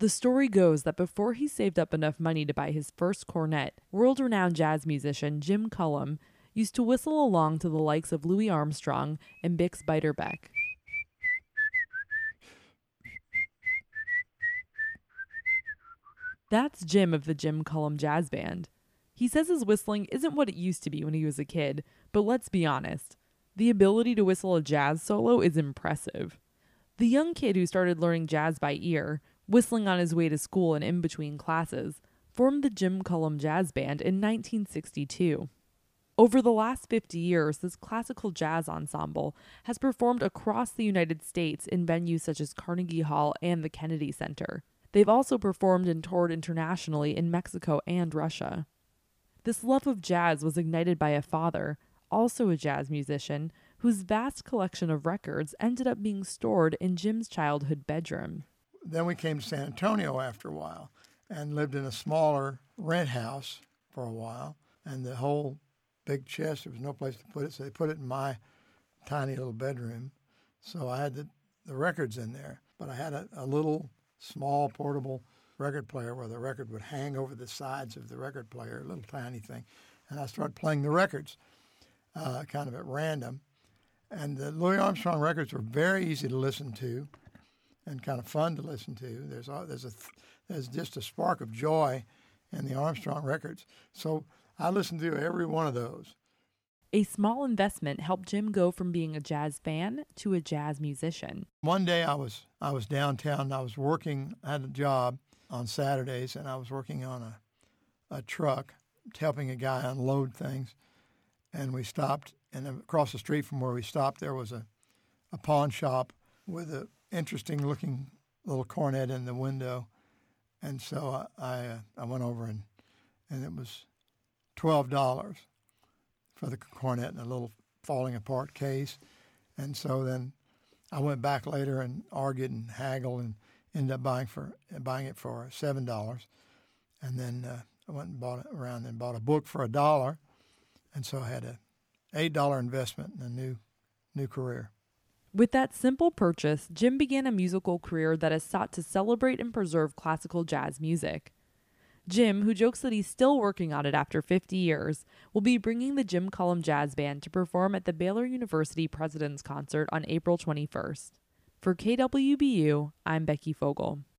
The story goes that before he saved up enough money to buy his first cornet, world renowned jazz musician Jim Cullum used to whistle along to the likes of Louis Armstrong and Bix Beiderbecke. That's Jim of the Jim Cullum Jazz Band. He says his whistling isn't what it used to be when he was a kid, but let's be honest. The ability to whistle a jazz solo is impressive. The young kid who started learning jazz by ear, whistling on his way to school and in between classes, formed the Jim Cullum Jazz Band in 1962. Over the last 50 years, this classical jazz ensemble has performed across the United States in venues such as Carnegie Hall and the Kennedy Center. They've also performed and toured internationally in Mexico and Russia. This love of jazz was ignited by a father, also a jazz musician, whose vast collection of records ended up being stored in Jim's childhood bedroom. Then we came to San Antonio after a while and lived in a smaller rent house for a while. And the whole big chest, there was no place to put it, so they put it in my tiny little bedroom. So I had the, the records in there, but I had a, a little small portable record player where the record would hang over the sides of the record player, a little tiny thing. And I started playing the records uh, kind of at random. And the Louis Armstrong records were very easy to listen to and kind of fun to listen to. There's, there's, a, there's just a spark of joy in the Armstrong records. So I listened to every one of those. A small investment helped Jim go from being a jazz fan to a jazz musician. One day I was I was downtown. I was working. I had a job on Saturdays, and I was working on a a truck, helping a guy unload things. And we stopped, and across the street from where we stopped, there was a a pawn shop with an interesting looking little cornet in the window. And so I I, uh, I went over and and it was twelve dollars for the cornet in a little falling apart case. And so then I went back later and argued and haggled and ended up buying for buying it for seven dollars. And then uh, I went and bought it around and bought a book for a dollar. And so I had a eight dollar investment in a new new career. With that simple purchase, Jim began a musical career that has sought to celebrate and preserve classical jazz music. Jim, who jokes that he's still working on it after 50 years, will be bringing the Jim Cullum Jazz Band to perform at the Baylor University President's Concert on April 21st. For KWBU, I'm Becky Fogel.